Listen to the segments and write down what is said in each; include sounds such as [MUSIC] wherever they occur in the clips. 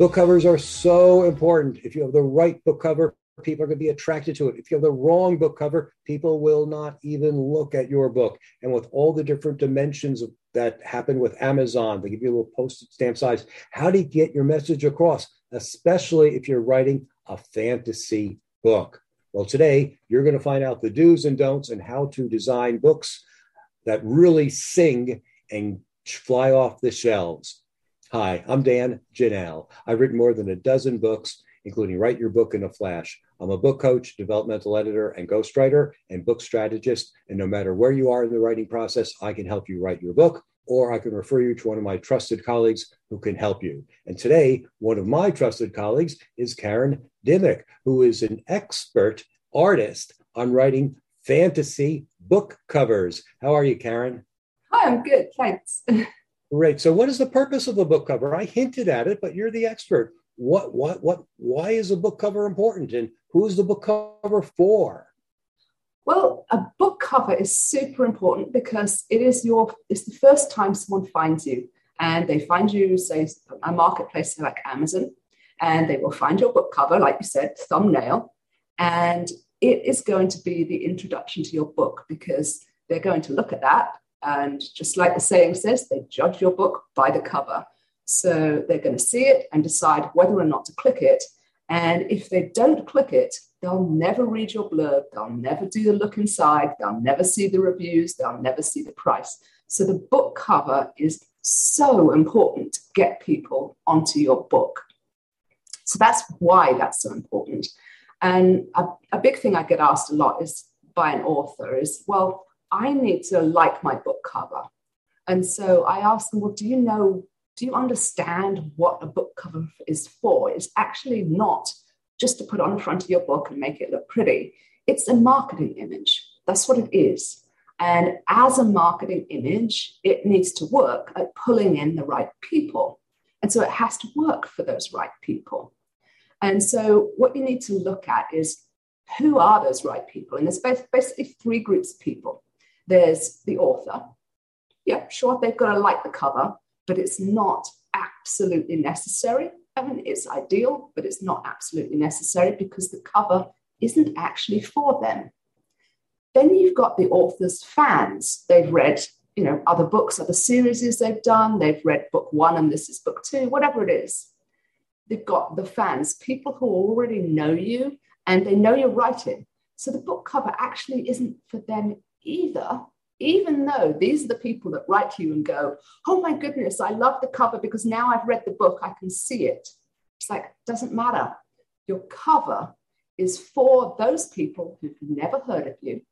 Book covers are so important. If you have the right book cover, people are going to be attracted to it. If you have the wrong book cover, people will not even look at your book. And with all the different dimensions that happen with Amazon, they give you a little postage stamp size. How do you get your message across, especially if you're writing a fantasy book? Well, today you're going to find out the do's and don'ts and how to design books that really sing and fly off the shelves. Hi, I'm Dan Janal. I've written more than a dozen books, including Write Your Book in a Flash. I'm a book coach, developmental editor, and ghostwriter, and book strategist. And no matter where you are in the writing process, I can help you write your book, or I can refer you to one of my trusted colleagues who can help you. And today, one of my trusted colleagues is Karen Dimmick, who is an expert artist on writing fantasy book covers. How are you, Karen? Hi, I'm good. Thanks. [LAUGHS] Great. So, what is the purpose of a book cover? I hinted at it, but you're the expert. What, what, what? Why is a book cover important, and who is the book cover for? Well, a book cover is super important because it is your. It's the first time someone finds you, and they find you, say, a marketplace like Amazon, and they will find your book cover, like you said, thumbnail, and it is going to be the introduction to your book because they're going to look at that and just like the saying says, they judge your book by the cover. So they're going to see it and decide whether or not to click it. And if they don't click it, they'll never read your blurb, they'll never do the look inside, they'll never see the reviews, they'll never see the price. So the book cover is so important to get people onto your book. So that's why that's so important. And a, a big thing I get asked a lot is by an author is, well, I need to like my book cover. And so I asked them, well, do you know, do you understand what a book cover is for? It's actually not just to put on the front of your book and make it look pretty. It's a marketing image. That's what it is. And as a marketing image, it needs to work at pulling in the right people. And so it has to work for those right people. And so what you need to look at is who are those right people? And there's basically three groups of people. There's the author. Yeah, sure, they've got to like the cover, but it's not absolutely necessary. I mean, it's ideal, but it's not absolutely necessary because the cover isn't actually for them. Then you've got the author's fans. They've read, you know, other books, other series they've done. They've read book one and this is book two, whatever it is. They've got the fans, people who already know you and they know you're writing. So the book cover actually isn't for them either, even though these are the people that write to you and go, Oh my goodness, I love the cover because now I've read the book, I can see it. It's like, doesn't matter. Your cover is for those people who've never heard of you,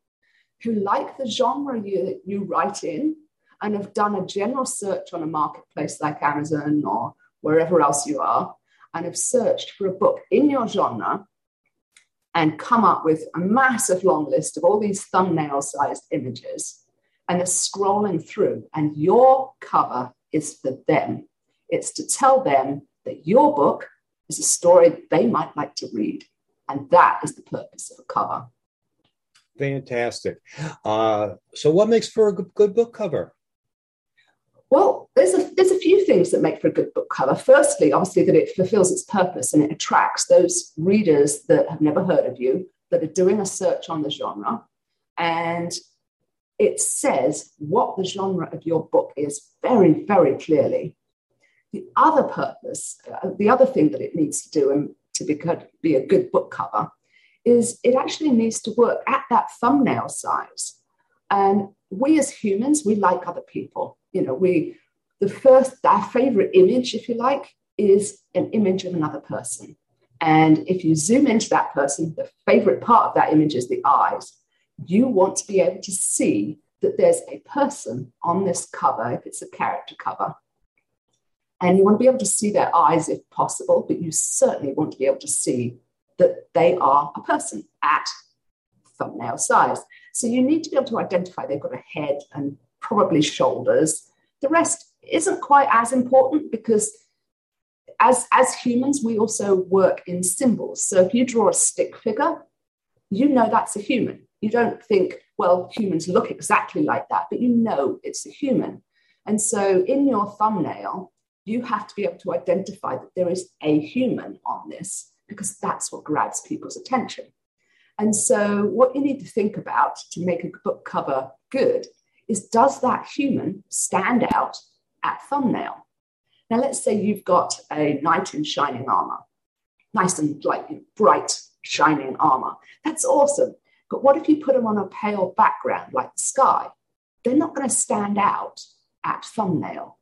who like the genre you, you write in and have done a general search on a marketplace like Amazon or wherever else you are, and have searched for a book in your genre and come up with a massive long list of all these thumbnail sized images and they're scrolling through. And your cover is for them. It's to tell them that your book is a story they might like to read. And that is the purpose of a cover. Fantastic. Uh, so, what makes for a good book cover? Well, there's a, there's a few things that make for a good book cover. Firstly, obviously, that it fulfills its purpose and it attracts those readers that have never heard of you, that are doing a search on the genre. And it says what the genre of your book is very, very clearly. The other purpose, uh, the other thing that it needs to do and to be, be a good book cover is it actually needs to work at that thumbnail size. And we as humans, we like other people you know, we, the first, our favorite image, if you like, is an image of another person. And if you zoom into that person, the favorite part of that image is the eyes. You want to be able to see that there's a person on this cover, if it's a character cover. And you want to be able to see their eyes if possible, but you certainly want to be able to see that they are a person at thumbnail size. So you need to be able to identify they've got a head and probably shoulders. The rest isn't quite as important because as, as humans, we also work in symbols. So if you draw a stick figure, you know that's a human. You don't think, well, humans look exactly like that, but you know it's a human. And so in your thumbnail, you have to be able to identify that there is a human on this because that's what grabs people's attention. And so, what you need to think about to make a book cover good is does that human stand out at thumbnail? Now, let's say you've got a knight in shining armor, nice and like bright, shining armor. That's awesome. But what if you put them on a pale background like the sky? They're not going to stand out at thumbnail.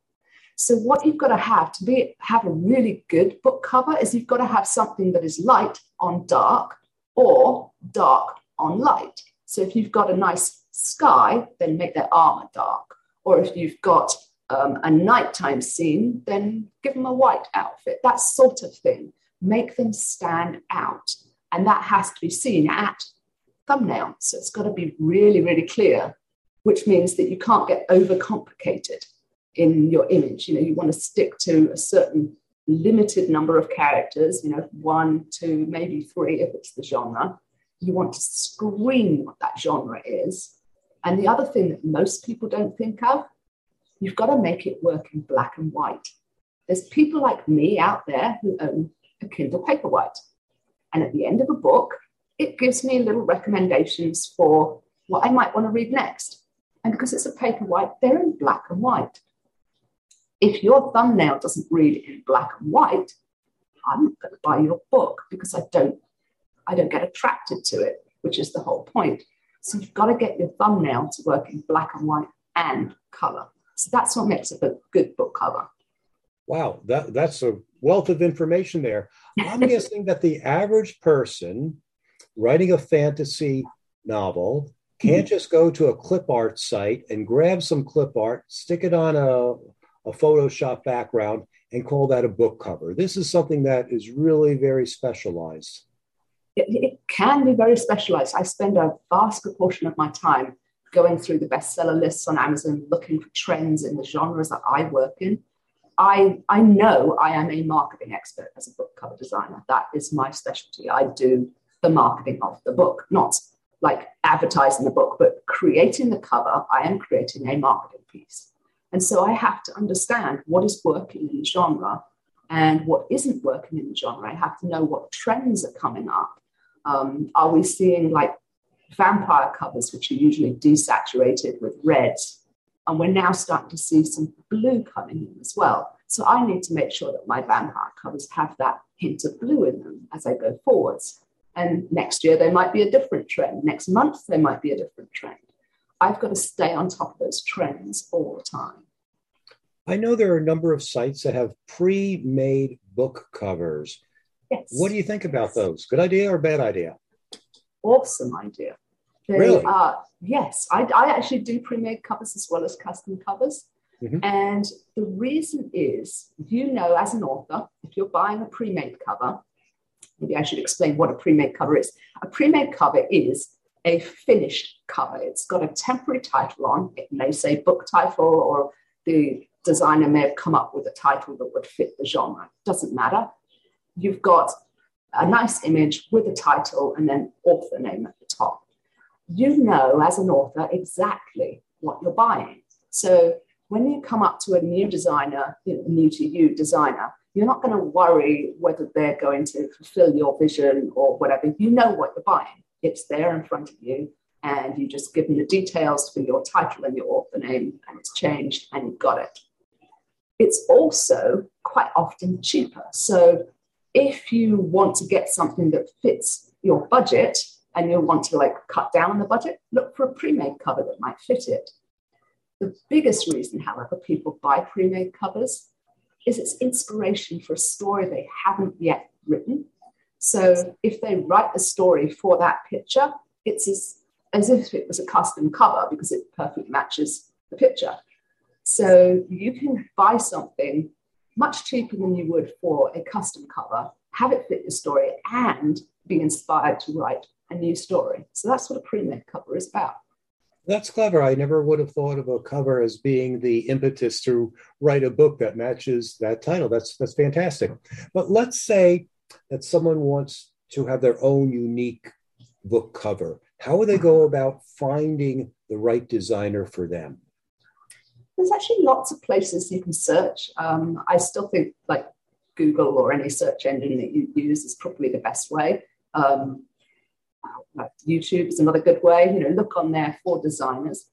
So what you've got to have to be have a really good book cover is you've got to have something that is light on dark or dark on light. So if you've got a nice sky, then make their armor dark. Or if you've got um, a nighttime scene, then give them a white outfit. That sort of thing. Make them stand out. And that has to be seen at thumbnail. So it's got to be really, really clear, which means that you can't get overcomplicated in your image. You know, you want to stick to a certain limited number of characters, you know, one, two, maybe three if it's the genre. You want to scream what that genre is. And the other thing that most people don't think of, you've got to make it work in black and white. There's people like me out there who own a Kindle Paperwhite. And at the end of a book, it gives me little recommendations for what I might want to read next. And because it's a Paperwhite, they're in black and white if your thumbnail doesn't read in black and white, I'm not going to buy your book because I don't, I don't get attracted to it, which is the whole point. So you've got to get your thumbnail to work in black and white and color. So that's what makes a good book cover. Wow, that, that's a wealth of information there. I'm [LAUGHS] guessing that the average person writing a fantasy novel can't mm-hmm. just go to a clip art site and grab some clip art, stick it on a a Photoshop background and call that a book cover. This is something that is really very specialized. It, it, can be very specialized. I spend a vast proportion of my time going through the bestseller lists on Amazon, looking for trends in the genres that I work in. I, I know I am a marketing expert as a book cover designer. That is my specialty. I do the marketing of the book, not like advertising the book, but creating the cover. I am creating a marketing piece. And so I have to understand what is working in the genre and what isn't working in the genre. I have to know what trends are coming up. Um, are we seeing like vampire covers, which are usually desaturated with red? And we're now starting to see some blue coming in as well. So I need to make sure that my vampire covers have that hint of blue in them as I go forwards. And next year, there might be a different trend. Next month, there might be a different trend. I've got to stay on top of those trends all the time. I know there are a number of sites that have pre made book covers. Yes. What do you think about those? Good idea or bad idea? Awesome idea. They really? Are, yes, I, I actually do pre made covers as well as custom covers. Mm-hmm. And the reason is, you know, as an author, if you're buying a pre made cover, maybe I should explain what a pre made cover is. A pre made cover is a finished cover. It's got a temporary title on. It may say book title, or the designer may have come up with a title that would fit the genre. It Doesn't matter. You've got a nice image with a title and then author name at the top. You know, as an author, exactly what you're buying. So when you come up to a new designer, new to you designer, you're not going to worry whether they're going to fulfill your vision or whatever. You know what you're buying. It's there in front of you, and you just give them the details for your title and your author name, and it's changed, and you've got it. It's also quite often cheaper. So if you want to get something that fits your budget and you want to like cut down on the budget, look for a pre-made cover that might fit it. The biggest reason, however, people buy pre-made covers is it's inspiration for a story they haven't yet written so if they write a story for that picture, it's as, as if it was a custom cover because it perfectly matches the picture. So you can buy something much cheaper than you would for a custom cover, have it fit your story, and be inspired to write a new story. So that's what a pre-made cover is about. That's clever. I never would have thought of a cover as being the impetus to write a book that matches that title. That's that's fantastic. But let's say that someone wants to have their own unique book cover. How would they go about finding the right designer for them? There's actually lots of places you can search. Um, I still think like Google or any search engine that you use is probably the best way. Um, like YouTube is another good way. You know, look on there for designers.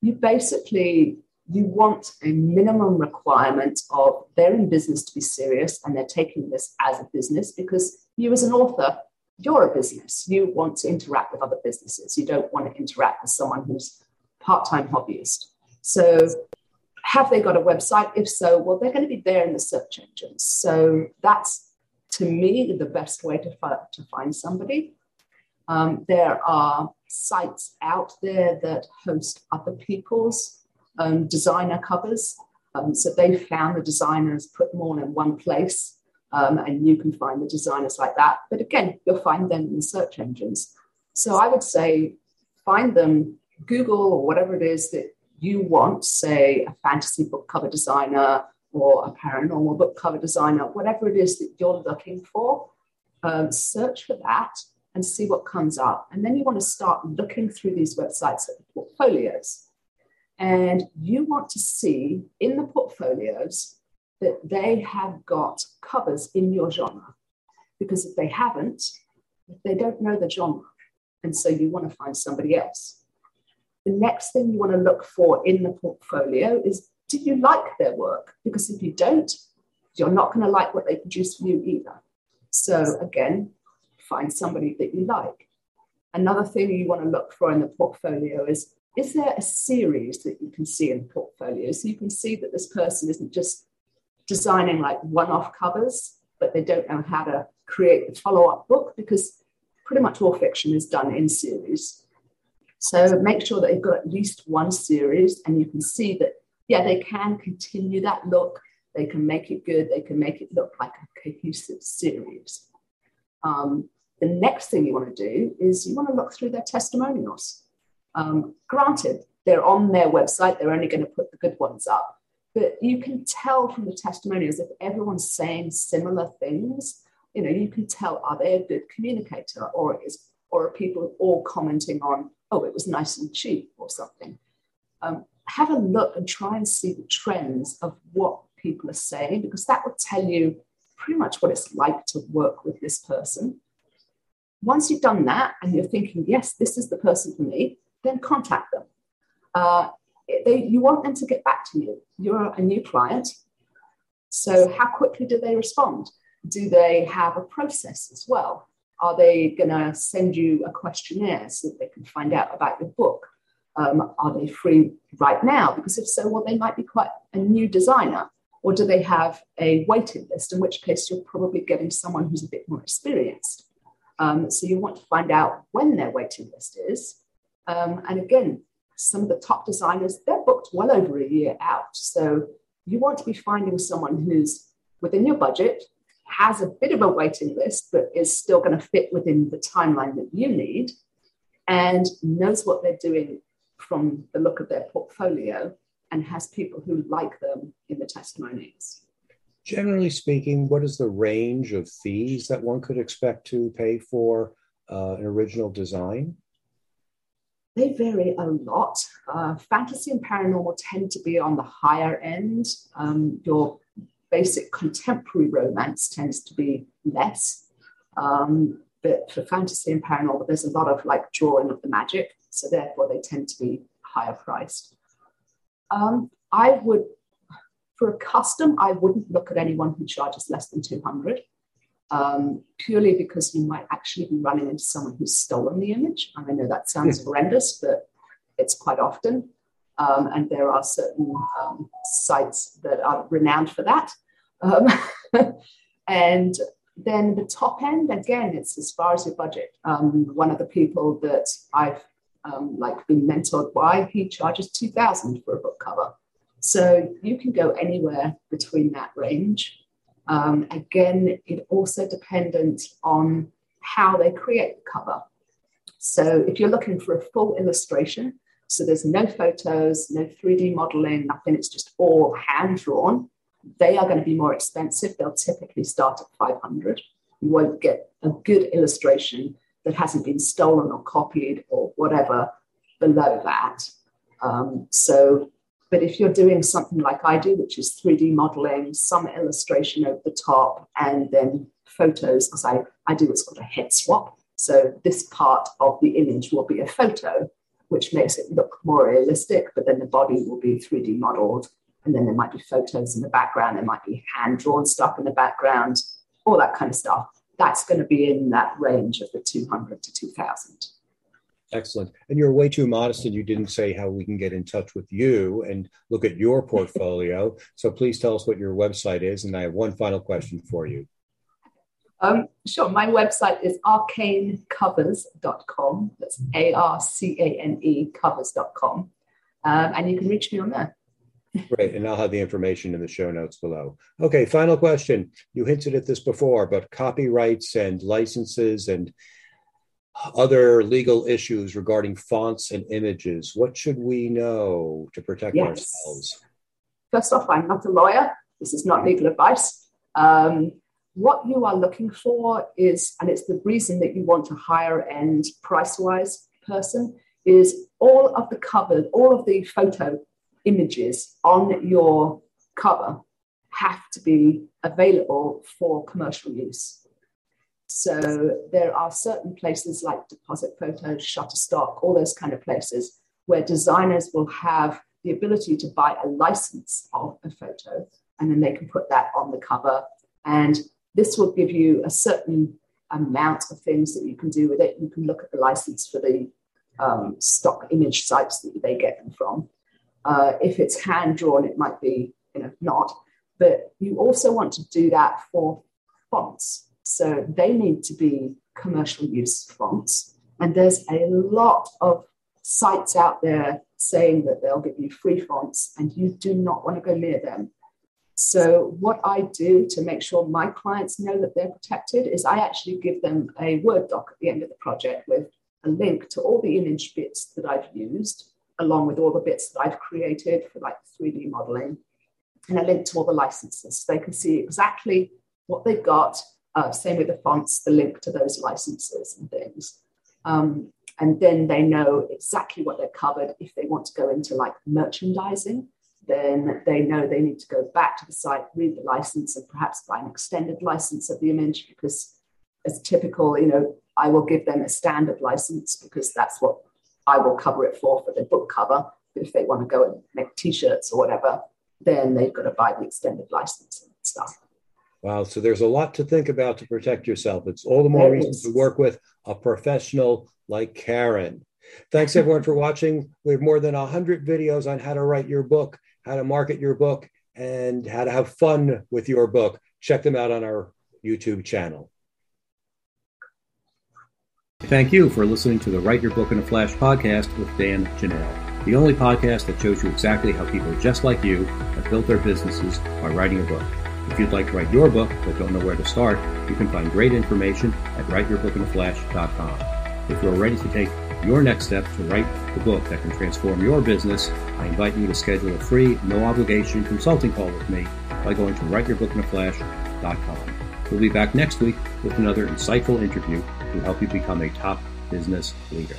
You basically you want a minimum requirement of they're in business to be serious and they're taking this as a business because you as an author you're a business you want to interact with other businesses you don't want to interact with someone who's part-time hobbyist so have they got a website if so well they're going to be there in the search engines so that's to me the best way to, to find somebody um, there are sites out there that host other people's um, designer covers. Um, so they found the designers, put them all in one place, um, and you can find the designers like that. But again, you'll find them in the search engines. So I would say find them, Google or whatever it is that you want, say a fantasy book cover designer or a paranormal book cover designer, whatever it is that you're looking for, um, search for that and see what comes up. And then you want to start looking through these websites at the portfolios. And you want to see in the portfolios that they have got covers in your genre. Because if they haven't, they don't know the genre. And so you want to find somebody else. The next thing you want to look for in the portfolio is do you like their work? Because if you don't, you're not going to like what they produce for you either. So again, find somebody that you like. Another thing you want to look for in the portfolio is is there a series that you can see in the portfolio? So you can see that this person isn't just designing like one off covers, but they don't know how to create the follow up book because pretty much all fiction is done in series. So make sure that they've got at least one series and you can see that, yeah, they can continue that look. They can make it good. They can make it look like a cohesive series. Um, the next thing you want to do is you want to look through their testimonials. Um, granted, they're on their website, they're only going to put the good ones up, but you can tell from the testimonials if everyone's saying similar things. You know, you can tell are they a good communicator or is or are people all commenting on, oh, it was nice and cheap or something. Um, have a look and try and see the trends of what people are saying because that will tell you pretty much what it's like to work with this person. Once you've done that and you're thinking, yes, this is the person for me, then contact them. Uh, they, you want them to get back to you. You're a new client. So, how quickly do they respond? Do they have a process as well? Are they going to send you a questionnaire so that they can find out about your book? Um, are they free right now? Because if so, well, they might be quite a new designer. Or do they have a waiting list, in which case you're probably getting someone who's a bit more experienced? Um, so you want to find out when their waiting list is. Um, and again, some of the top designers, they're booked well over a year out. So you want to be finding someone who's within your budget, has a bit of a waiting list, but is still going to fit within the timeline that you need, and knows what they're doing from the look of their portfolio and has people who like them in the testimonials. Generally speaking, what is the range of fees that one could expect to pay for uh, an original design? They vary a lot. Uh, fantasy and paranormal tend to be on the higher end. Um, your basic contemporary romance tends to be less. Um, but for fantasy and paranormal, there's a lot of like drawing of the magic. So therefore, they tend to be higher priced. Um, I would, for a custom, I wouldn't look at anyone who charges less than 200, um, purely because you might actually be running into someone who's stolen the image. And I know that sounds mm. horrendous, but it's quite often. Um, and there are certain um, sites that are renowned for that. Um, [LAUGHS] and then the top end, again, it's as far as your budget. Um, one of the people that I've um, like been mentored by, he charges 2000 for a book cover. So you can go anywhere between that range. Um, again, it also dependent on how they create the cover. So if you're looking for a full illustration, so there's no photos, no 3D modeling, nothing, it's just all hand drawn, they are going to be more expensive. They'll typically start at 500. You won't get a good illustration that hasn't been stolen or copied or whatever below that. Um, so, but if you're doing something like I do, which is 3D modeling, some illustration over the top, and then photos, because I, I do what's called a head swap. So this part of the image will be a photo, which makes it look more realistic, but then the body will be 3D modeled. And then there might be photos in the background, there might be hand drawn stuff in the background, all that kind of stuff. That's going to be in that range of the 200 to 2000. Excellent. And you're way too modest and you didn't say how we can get in touch with you and look at your portfolio. [LAUGHS] so please tell us what your website is. And I have one final question for you. Um, sure. My website is arcanecovers.com. That's A R C A N E covers.com. Um, and you can reach me on there. Great. And I'll have the information in the show notes below. Okay. Final question. You hinted at this before, but copyrights and licenses and other legal issues regarding fonts and images. What should we know to protect yes. ourselves? First off, I'm not a lawyer. This is not legal advice. Um, what you are looking for is, and it's the reason that you want a higher end price wise person, is all of the cover, all of the photo images on your cover have to be available for commercial use. So there are certain places like Deposit Photos, Shutterstock, all those kind of places where designers will have the ability to buy a license of a photo and then they can put that on the cover. And this will give you a certain amount of things that you can do with it. You can look at the license for the um, stock image sites that they get them from. Uh, if it's hand drawn, it might be you know not. But you also want to do that for fonts. So they need to be commercial use fonts. And there's a lot of sites out there saying that they'll give you free fonts, and you do not want to go near them so, what I do to make sure my clients know that they're protected is I actually give them a Word doc at the end of the project with a link to all the image bits that I've used, along with all the bits that I've created for like 3D modeling, and a link to all the licenses. So they can see exactly what they've got. Uh, same with the fonts, the link to those licenses and things. Um, and then they know exactly what they're covered if they want to go into like merchandising then they know they need to go back to the site, read the license, and perhaps buy an extended license of the image because, as typical, you know, I will give them a standard license because that's what I will cover it for for the book cover. But if they want to go and make T-shirts or whatever, then they've got to buy the extended license and stuff. Wow. So there's a lot to think about to protect yourself. It's all the more there reason is. to work with a professional like Karen. Thanks everyone for watching. We have more than 100 videos on how to write your book how to market your book, and how to have fun with your book. Check them out on our YouTube channel. Thank you for listening to the Write Your Book in a Flash podcast with Dan Janal, the only podcast that shows you exactly how people just like you have built their businesses by writing a book. If you'd like to write your book but don't know where to start, you can find great information at writeyourbookinaflash.com. If you're ready to take your next step to write the book that can transform your business, I invite you to schedule a free, no obligation consulting call with me by going to writeyourbookinaflash.com. We'll be back next week with another insightful interview to help you become a top business leader.